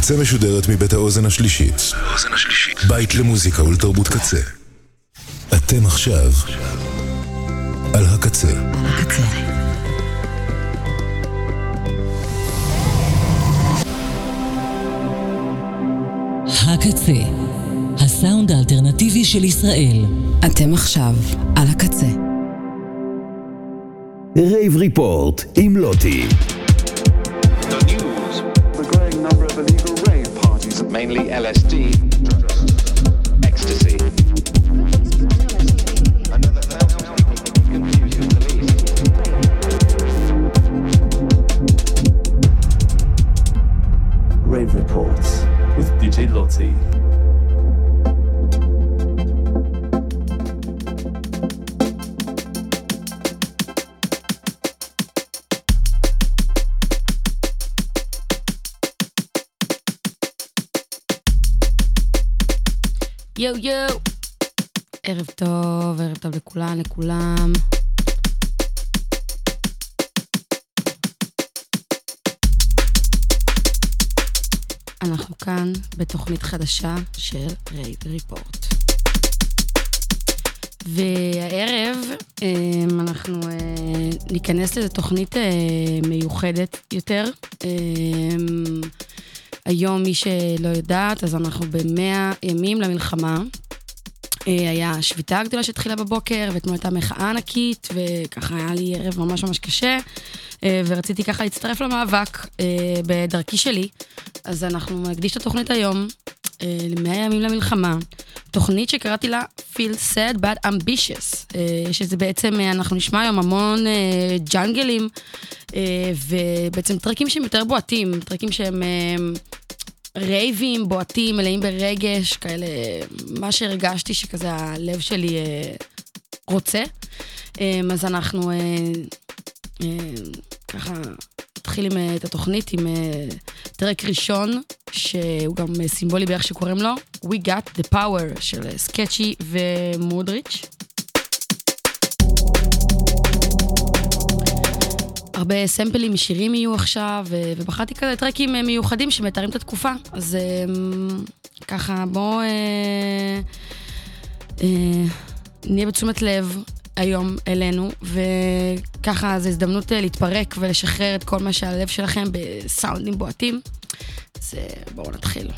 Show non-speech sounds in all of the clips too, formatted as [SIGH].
הקצה משודרת מבית האוזן השלישית. בית למוזיקה ולתרבות קצה. אתם עכשיו על הקצה. הקצה. הקצה, הסאונד האלטרנטיבי של ישראל. אתם עכשיו על הקצה. Rave Report עם לוטי. Mainly LSD, ecstasy. Rave Reports with DJ Lottie. יואו יואו. ערב טוב, ערב טוב לכולן, לכולם. אנחנו כאן בתוכנית חדשה של רייב ריפורט. והערב אמ, אנחנו אה, ניכנס לאיזו תוכנית אה, מיוחדת יותר. היום, מי שלא יודעת, אז אנחנו במאה ימים למלחמה. אה, היה שביתה גדולה שהתחילה בבוקר, ואתמול הייתה מחאה ענקית, וככה היה לי ערב ממש ממש קשה, אה, ורציתי ככה להצטרף למאבק אה, בדרכי שלי. אז אנחנו נקדיש את התוכנית היום למאה ימים למלחמה, תוכנית שקראתי לה Feel Sad But Ambitious, שזה בעצם, אנחנו נשמע היום המון ג'אנגלים, ובעצם טרקים שהם יותר בועטים, טרקים שהם רייבים, בועטים, מלאים ברגש, כאלה, מה שהרגשתי שכזה הלב שלי אה, רוצה. אה, אז אנחנו אה, אה, ככה נתחיל עם, אה, את התוכנית עם אה, טרק ראשון, שהוא גם סימבולי באיך שקוראים לו, We Got the Power של סקצ'י ומודריץ'. הרבה סמפלים משירים יהיו עכשיו, ובחרתי כזה טרקים אה, מיוחדים שמתארים את התקופה. אז ככה, בואו אה, אה, נהיה בתשומת לב היום אלינו, וככה זו הזדמנות אה, להתפרק ולשחרר את כל מה שהלב שלכם בסאונדים בועטים. אז בואו נתחיל.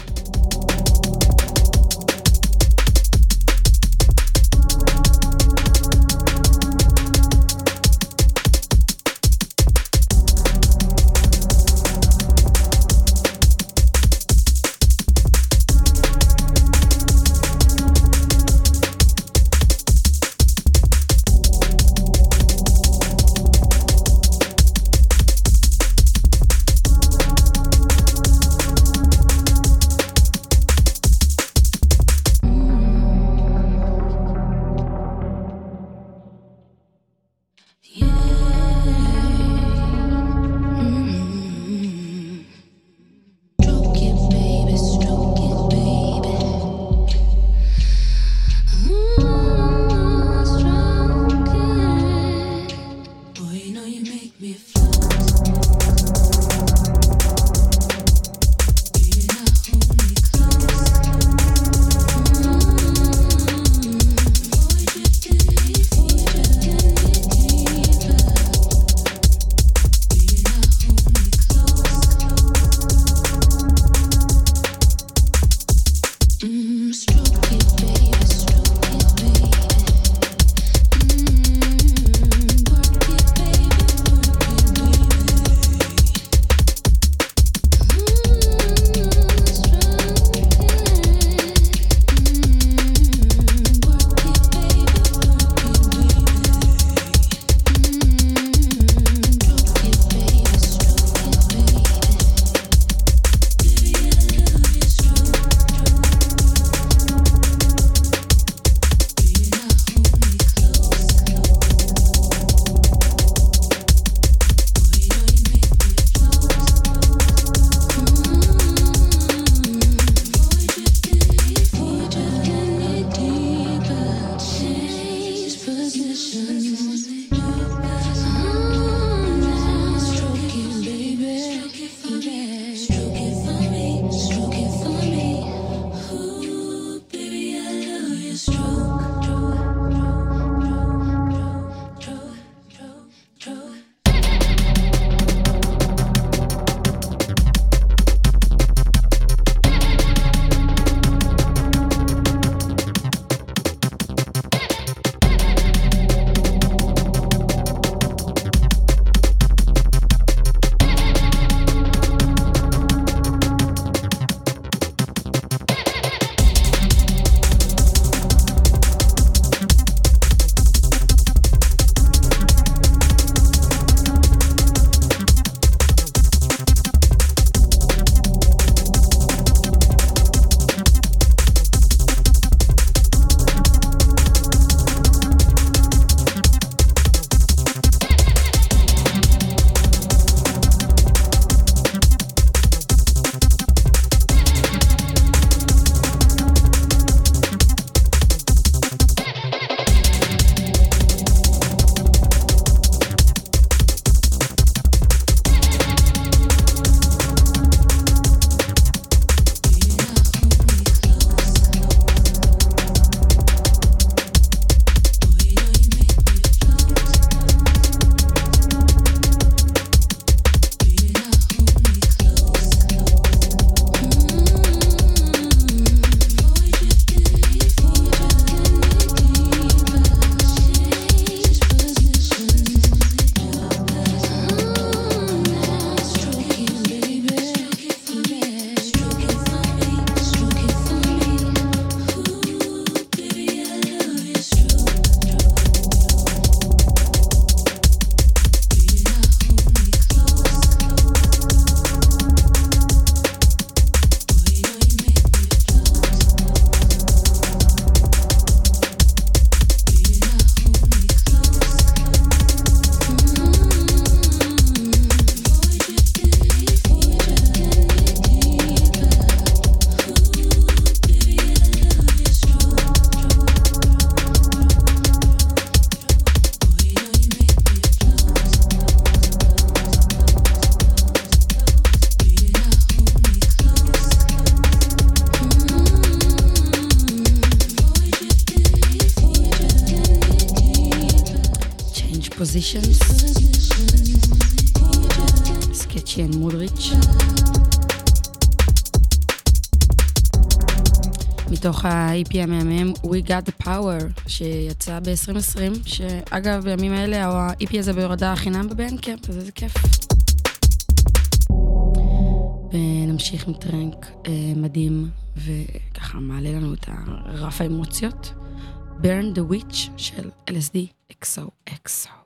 Positions, סקצ'י and מודריץ'. מתוך ה-EP המהמם We Got the Power, שיצא ב-2020, שאגב, בימים האלה ה-EP הזה בהורדה חינם ב Bandcamp, אז איזה כיף. ונמשיך עם track אה, מדהים, וככה מעלה לנו את רף האמוציות. Burn the Witch של LSD XOXO.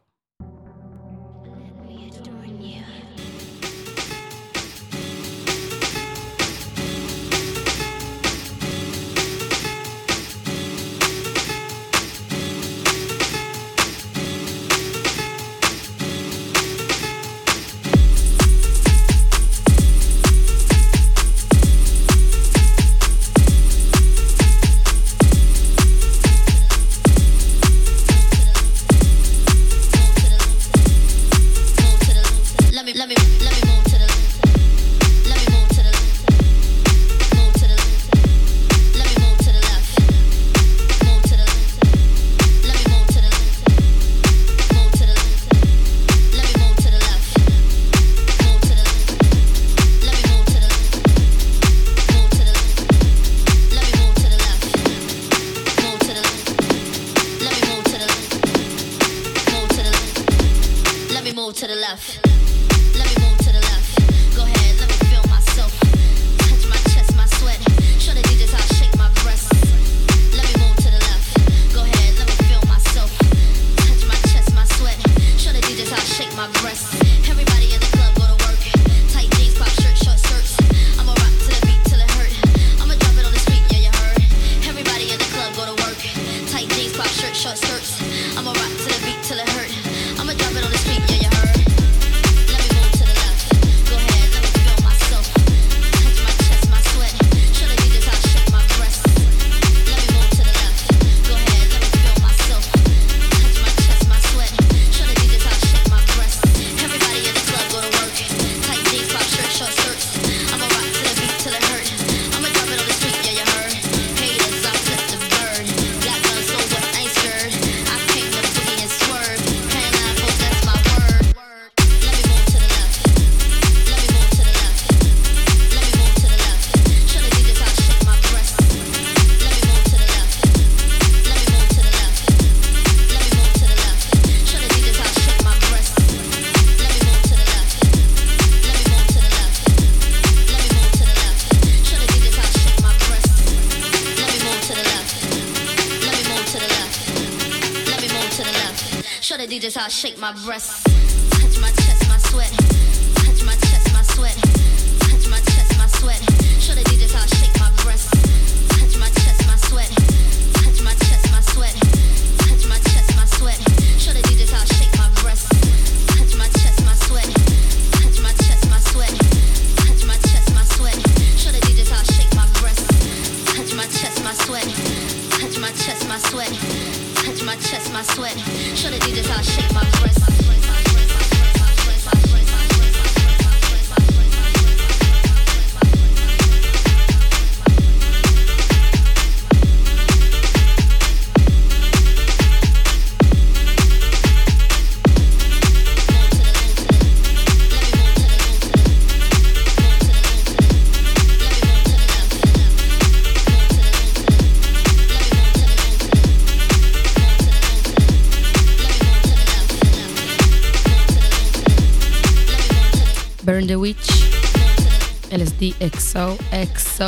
XOXO.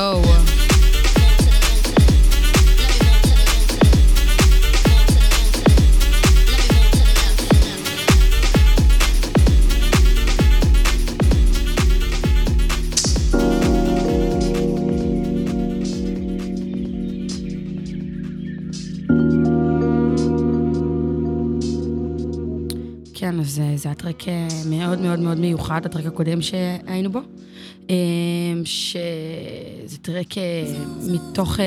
כן, אז זה הטרק מאוד מאוד מאוד מיוחד, הטרק הקודם שהיינו בו. טרק אה, מתוך אה,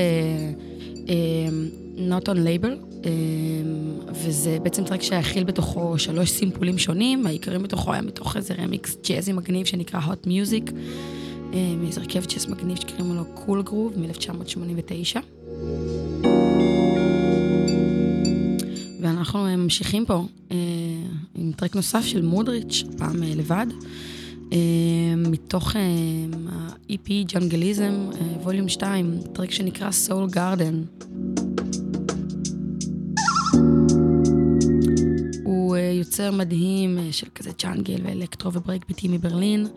אה, Not on Label, אמ, וזה בעצם טרק שהכיל בתוכו שלוש סימפולים שונים, העיקרים בתוכו היה מתוך איזה רמיקס ג'אזי מגניב שנקרא Hot Music, מאיזה הרכב ג'אז מגניב שקוראים לו קול גרוב מ-1989. אנחנו אה, ממשיכים פה אה, עם track נוסף של מודריץ', הפעם אה, לבד, מתוך אה, ה-EP Junglism, אה, volume 2, track שנקרא Soul Garden. הוא אה, יוצר מדהים אה, של כזה ג'אנגל ואלקטרו וברייק ביטי מברלין,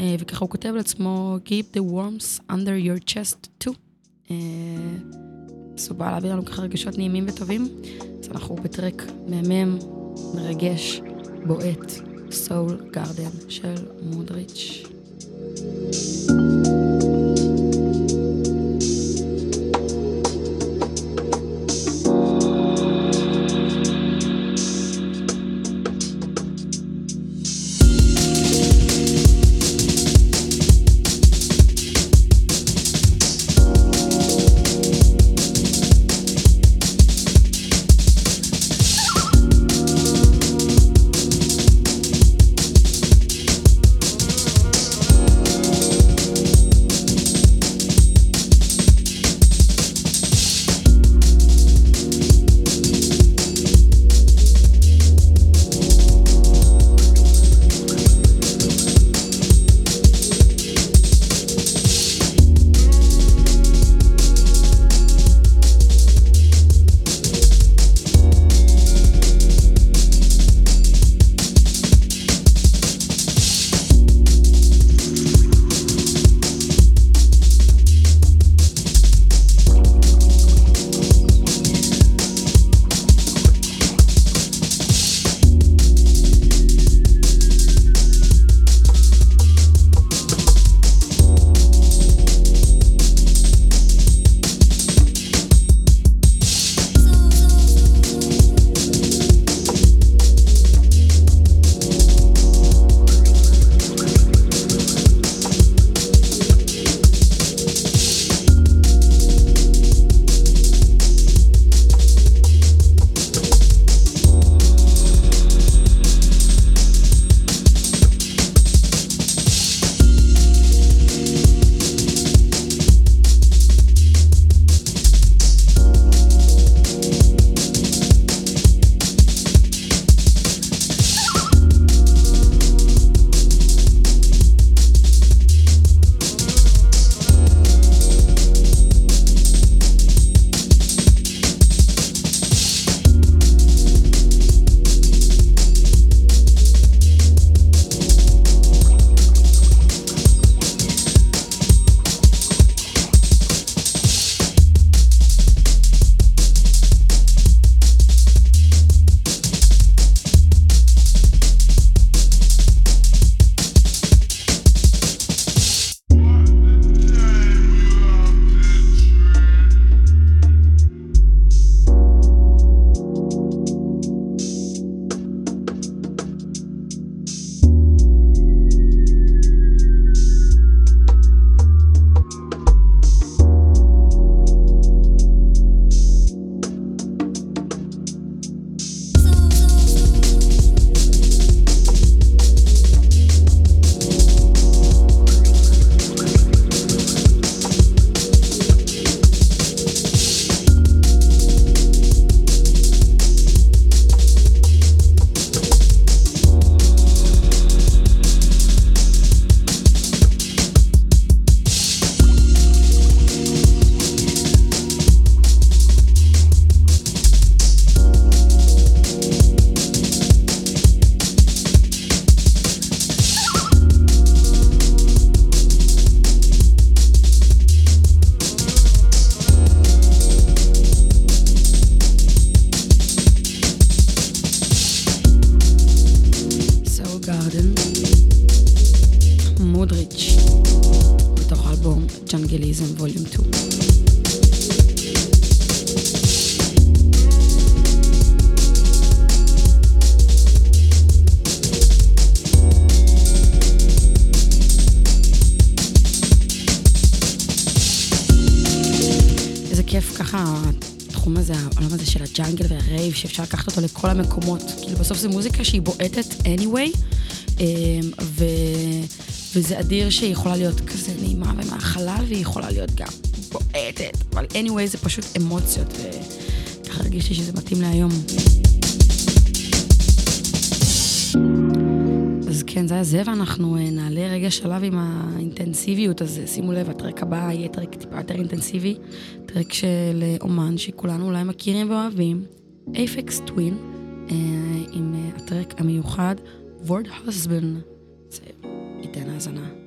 אה, וככה הוא כותב לעצמו Keep the worms under your chest too. אה, אז הוא בא להביא לנו ככה רגשות נעימים וטובים, אז אנחנו בטרק מהמם, מרגש, בועט, סול גרדן של מודריץ'. סול מודריץ', מתוך האלבום ג'אנגליזם ווליום 2. איזה כיף ככה, התחום הזה, העולם הזה של הג'אנגל והרייב, שאפשר לקחת אותו לכל המקומות. כאילו בסוף זו מוזיקה שהיא בועטת anyway, אמ, ו... וזה אדיר שהיא יכולה להיות כזה נעימה ומהחלל, והיא יכולה להיות גם בועטת, אבל anyway זה פשוט אמוציות, וככה הרגישתי שזה מתאים להיום. אז כן, זה היה זה, ואנחנו אה, נעלה רגע שלב עם האינטנסיביות, אז שימו לב, הטרק הבא יהיה טרק טיפה יותר אינטנסיבי, טרק של אה, אומן שכולנו אולי מכירים ואוהבים, אייפקס טווין, אה, עם הטרק המיוחד, וורד הוסבן. זה ייתן האזנה.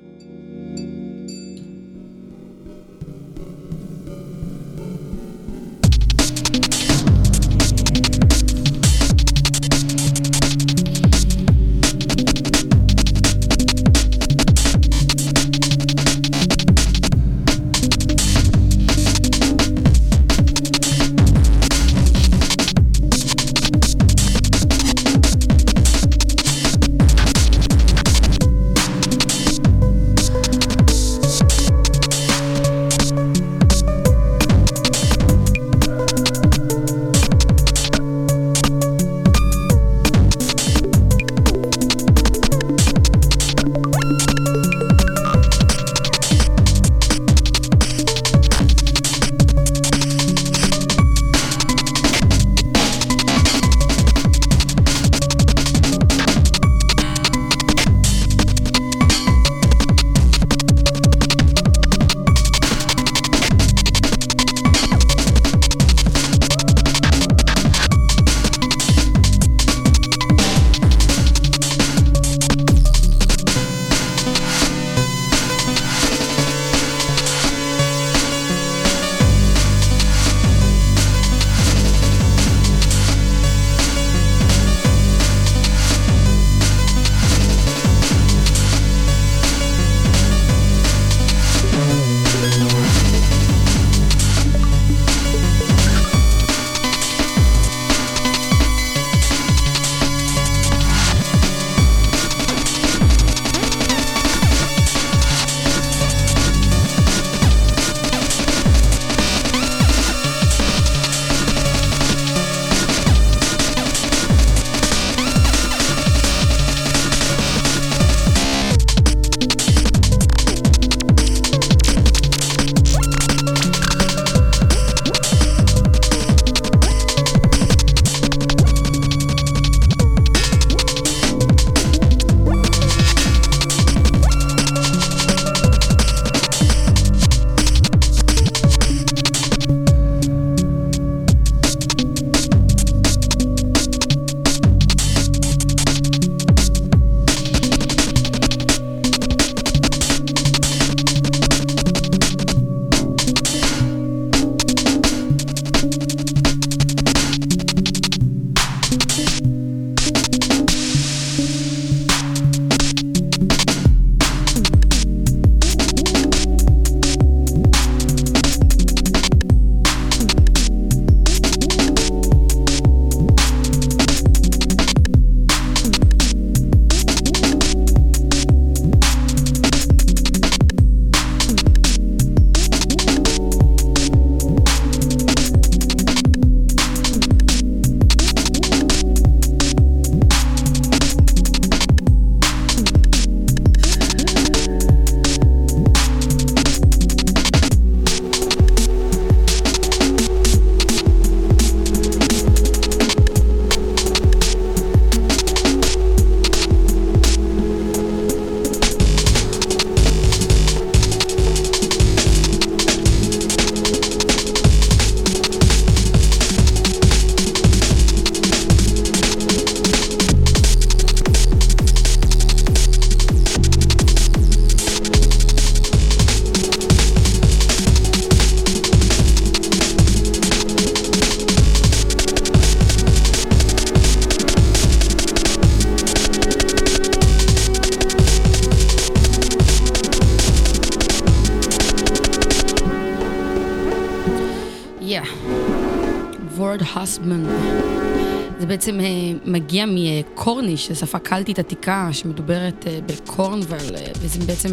מגיע מקורניש, שפה קלטית עתיקה שמדוברת אה, בקורנוול, אה, וזו בעצם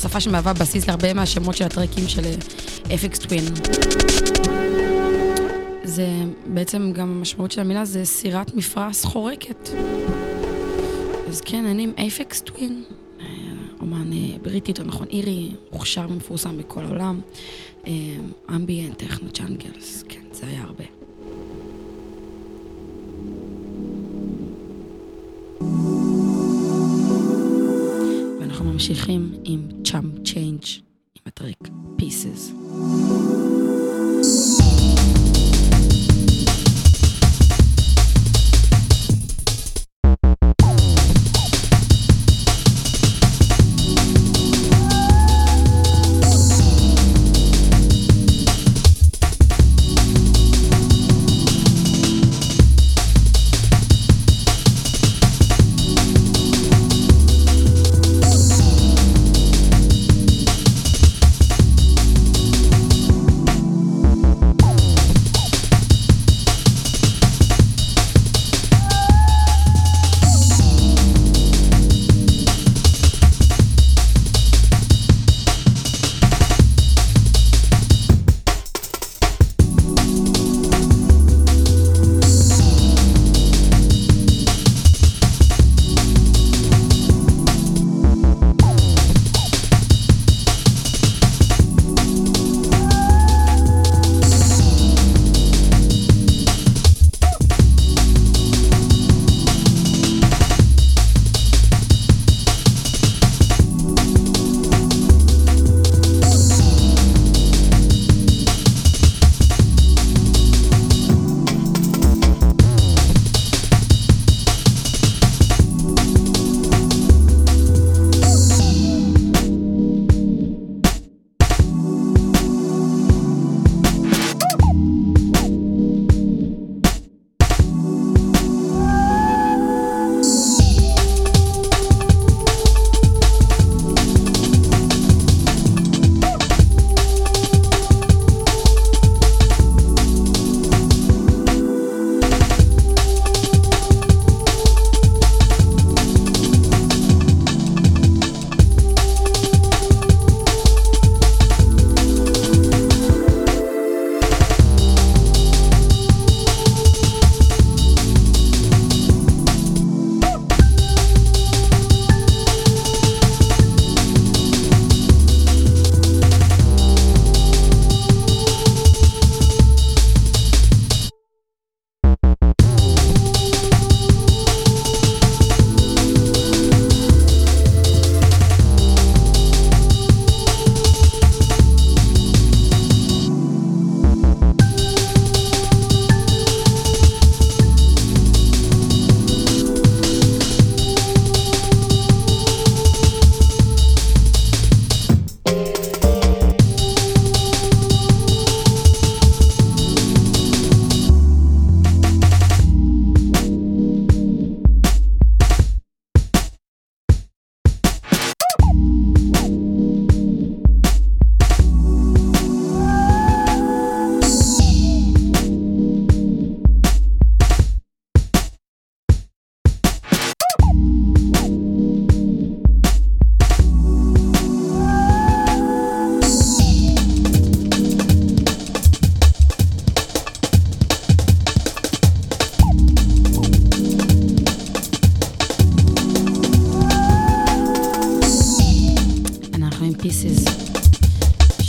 שפה שמהווה בסיס להרבה מהשמות של הטרקים של אפקס טווין. זה בעצם גם המשמעות של המילה זה סירת מפרש חורקת. אז כן, אני עם אפקס טווין, אומן בריטית, או נכון אירי, מוכשר ומפורסם בכל העולם. אמביאנט, טכנו צ'אנגלס, כן, זה היה הרבה. ממשיכים עם צ'אמפ צ'יינג' עם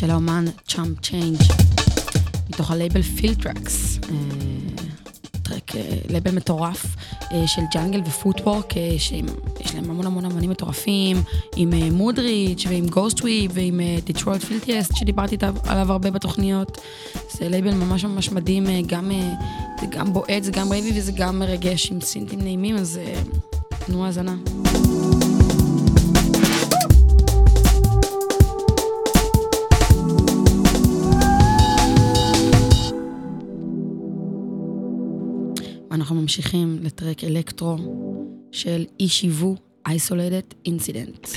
ה track Pieces. פילטרקס, אה, track, אה, לבל מטורף אה, של ג'אנגל ו footwork, שיש להם המון המון אמנים מטורפים, עם מודריץ' ועם Ghost Wave ועם Detroit's Filthiest שדיברתי עליו הרבה בתוכניות. זה לייבל ממש ממש מדהים, גם, זה גם בועט, זה גם רייבי וזה גם מרגש עם סינטים נעימים, אז תנו האזנה. אנחנו ממשיכים לטרק אלקטרו של אי שיוו Isolated Incident.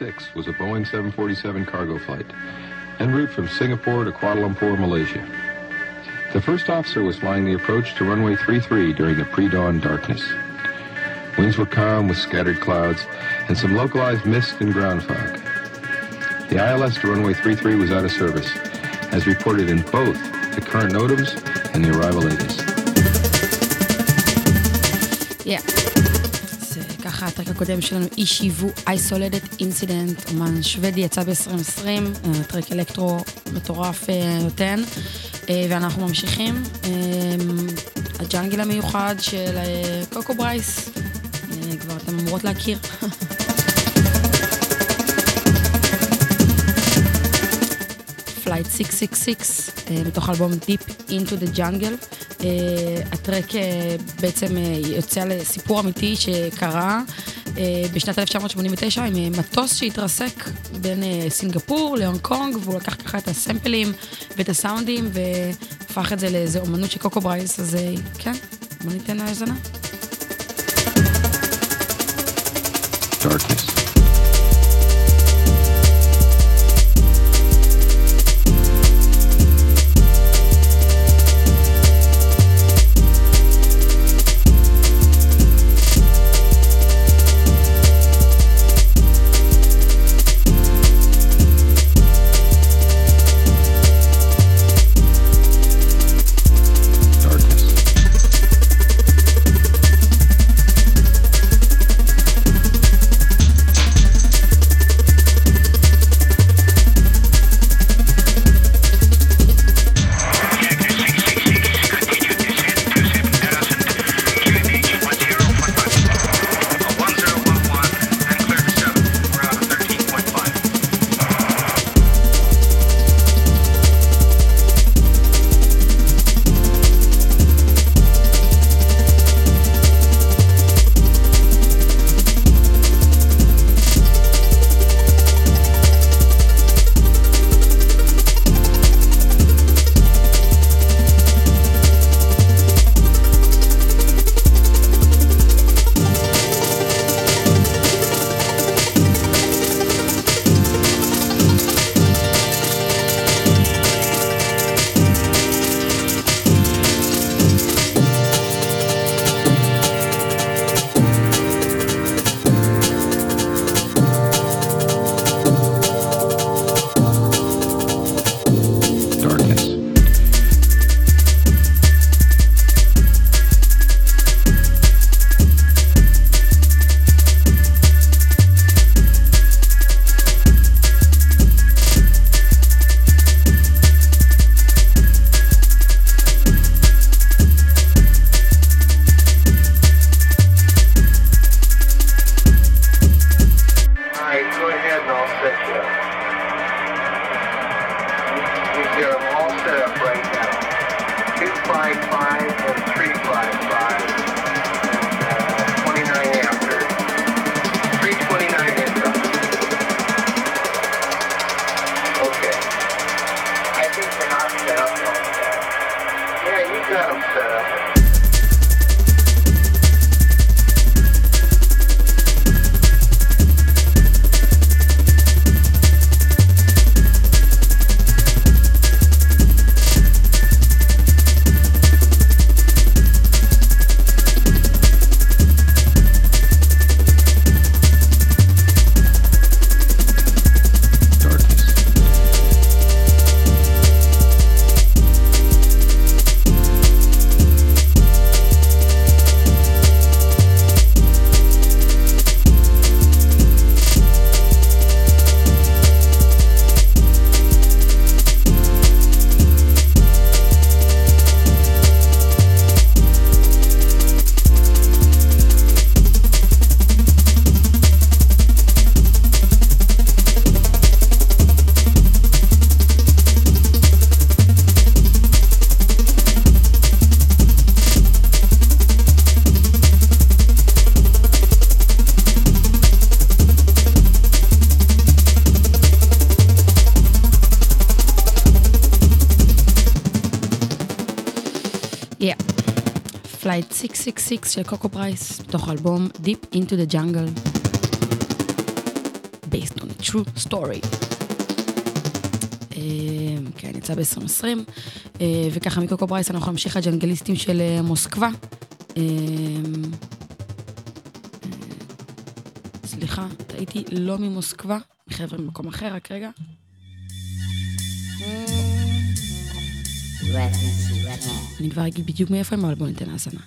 666 was a Boeing 747 cargo flight en route from Singapore to Kuala Lumpur, Malaysia. The first officer was flying the approach to runway 33 during the pre-dawn darkness. Winds were calm with scattered clouds and some localized mist and ground fog. The ILS to runway 33 was out of service, as reported in both the current NOTAMs and the arrival ATIS. Yeah. ככה הטרק הקודם שלנו, איש היוו Isolated Incident, אומן שוודי יצא ב-2020, אה, טרק אלקטרו מטורף אה, נותן, אה, ואנחנו ממשיכים. הג'אנגל המיוחד של קוקו ברייס, כבר אתם אמורות להכיר. [LAUGHS] פלייט 666, מתוך אלבום Deep Into the Jungle. Uh, הטרק uh, בעצם יוצא לסיפור אמיתי שקרה בשנת 1989 עם מטוס שהתרסק בין סינגפור להונג קונג, והוא לקח ככה את הסמפלים ואת הסאונדים והפך את זה לאיזה אומנות של קוקו ברייס, אז כן, בוא ניתן האזנה. Darkness. Flight 666 של קוקו ברייס, מתוך אלבום Deep into the Jungle. based on a true story. אה, כן, יצא ב-2020, אה, וככה מקוקו ברייס אנחנו נמשיך לג'נגליסטים של אה, מוסקבה. סליחה, טעיתי לא ממוסקבה, חבר'ה ממקום אחר, רק רגע. אני כבר אגיד בדיוק מאיפה הם, אבל בואו ניתן האזנה.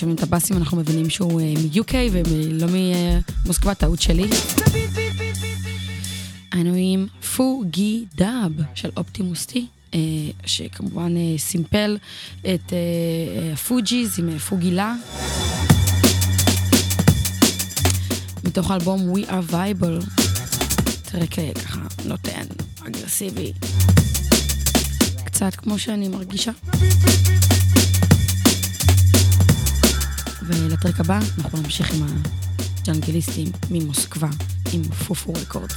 ושומעים את הבאסים, אנחנו מבינים שהוא אה, מ-UK ולא ממוסקבה, טעות שלי. היינו עם פוגי דאב של אופטימוס טי, אה, שכמובן אה, סימפל את הפוג'יז עם פוגילה. מתוך האלבום We are Viable, טרק ככה נותן, אגרסיבי. קצת כמו שאני מרגישה. ולטרק הבא אנחנו נמשיך עם הג'אנגליסטים ממוסקבה, עם פופו רקורדס.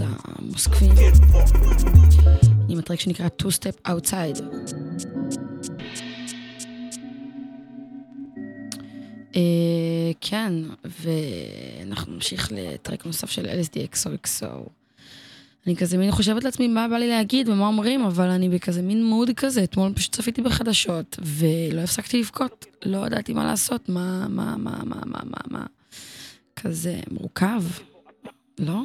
המרץ המוסקבים, עם הטרק שנקרא Two Step Outside. אה, כן, ואנחנו נמשיך לטרק נוסף של LSDXOXO. אני כזה מין חושבת לעצמי מה בא לי להגיד ומה אומרים, אבל אני בכזה מין מוד כזה. אתמול פשוט צפיתי בחדשות, ולא הפסקתי לבכות. לא ידעתי מה לעשות, מה, מה, מה, מה, מה, מה, מה. כזה מורכב, לא?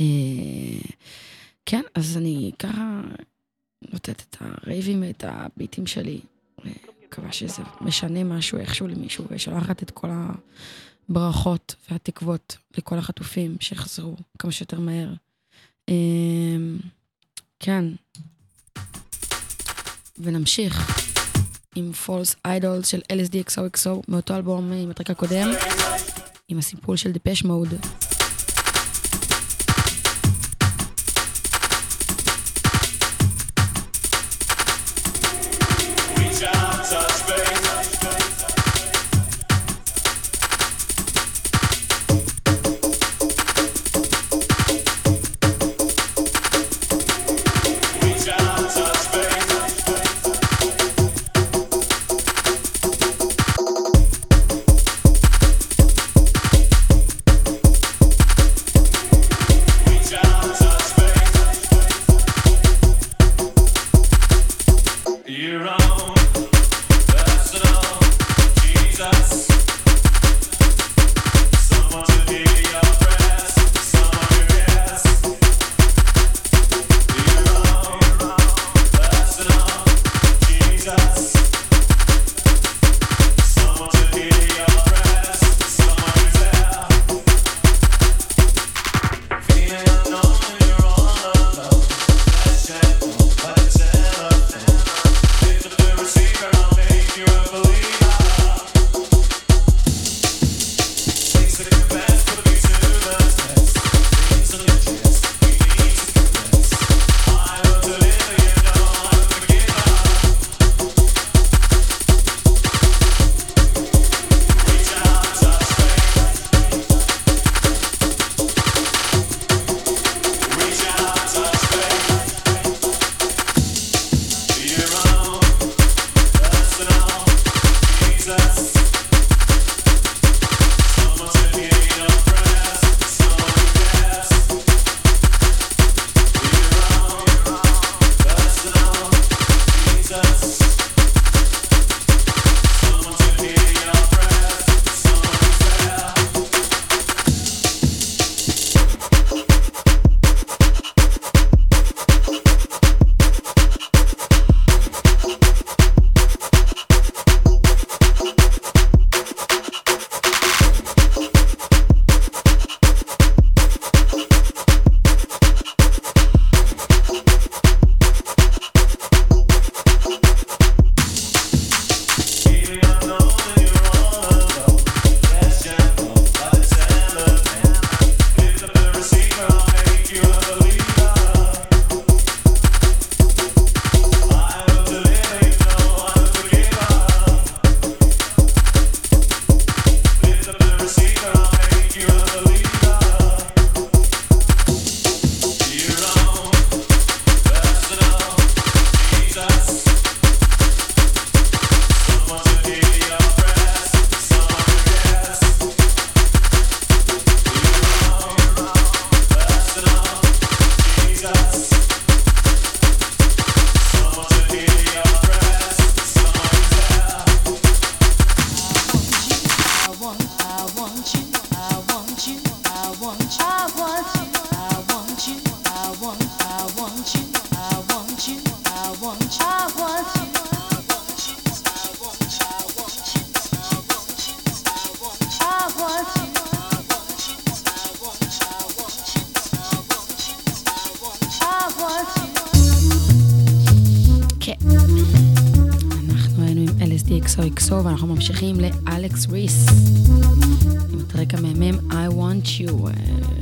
אה, כן, אז אני ככה נותנת את הרייבים, את הביטים שלי. מקווה שזה משנה משהו איכשהו למישהו, ושולחת את כל הברכות והתקוות לכל החטופים שיחזרו כמה שיותר מהר. אמ, כן. ונמשיך עם פולס איידולס של LSD XOXO מאותו אלבום עם הטרק הקודם, עם הסיפור של דפש מוד.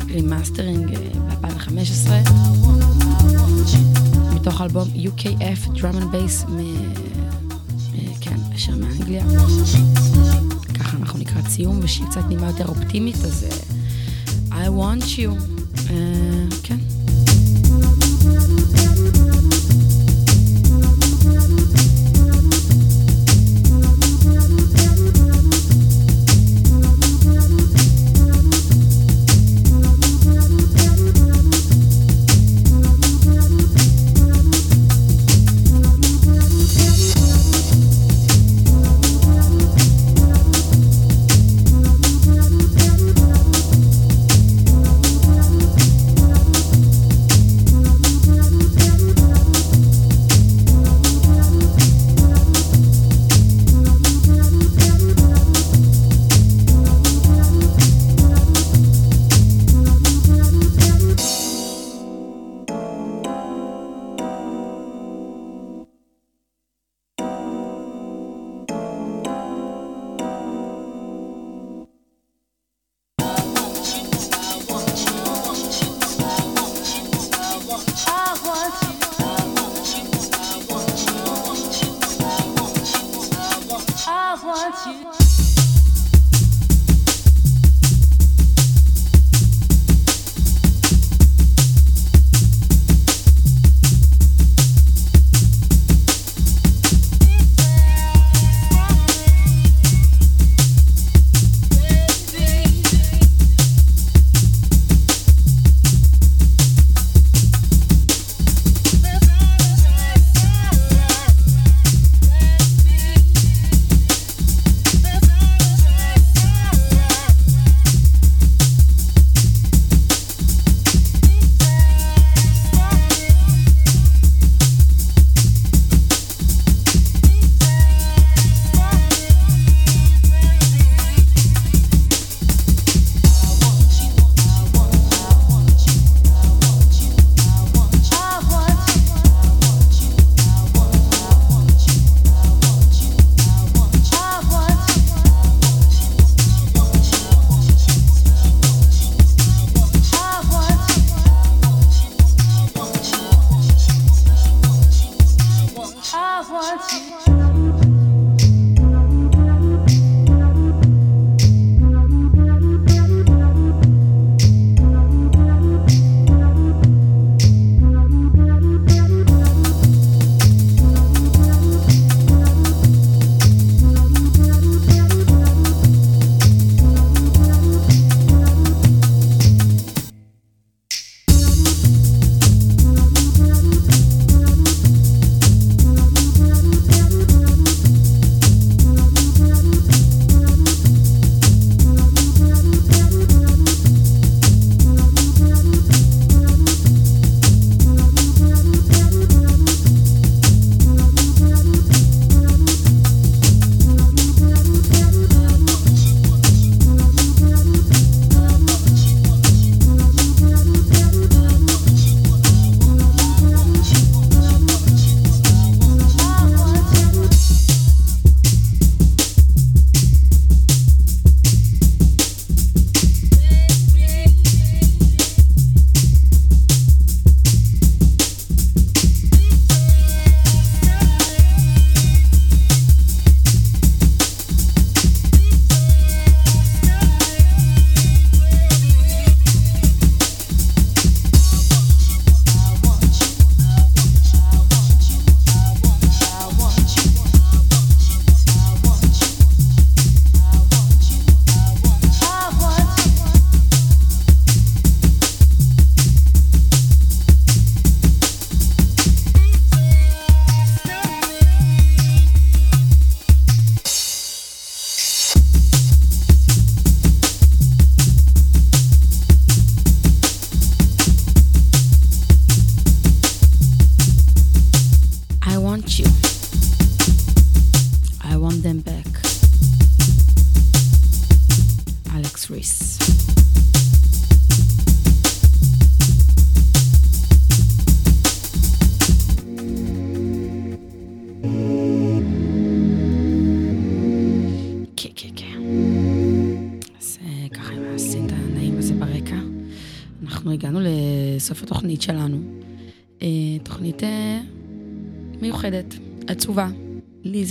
remastering אה, ב-2015, מתוך אלבום UKF Drum מ... אה, כן, אשר מאנגליה. ככה אנחנו לקראת סיום, ושהיא קצת נימה יותר אופטימית, אז אה, I Want You, כן.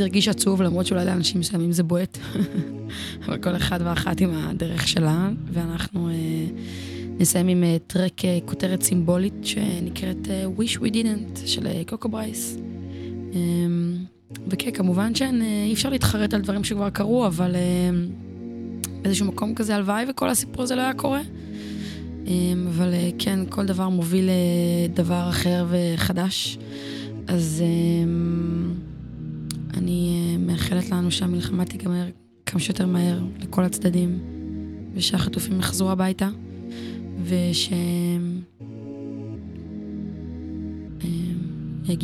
הרגיש עצוב, למרות שאולי לאנשים מסוימים זה בועט. אבל כל אחד ואחת עם הדרך שלה, ואנחנו אה, נסיים עם טרק כותרת סימבולית שנקראת Wish We Didn't של קוקו ברייס. וכן, כמובן שאי אפשר להתחרט על דברים שכבר קרו, אבל באיזשהו מקום כזה הלוואי וכל הסיפור הזה לא היה קורה. אמ, אבל אה, כן, כל דבר מוביל לדבר אחר וחדש. אז אמ, אני אה, מאחלת לנו שהמלחמה תיגמר כמה שיותר מהר לכל הצדדים, ושהחטופים יחזרו הביתה, ושיגיע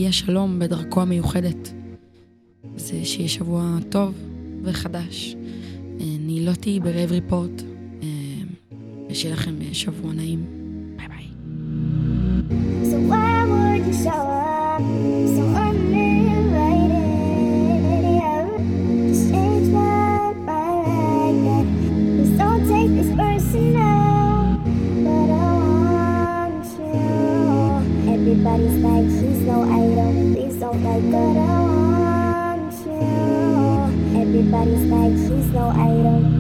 אמ, שלום בדרכו המיוחדת. זה שיהיה שבוע טוב וחדש. אני תהיי ברייב ריפורט. ושיהיה לכם שבוע נעים. ביי ביי. So please no, item.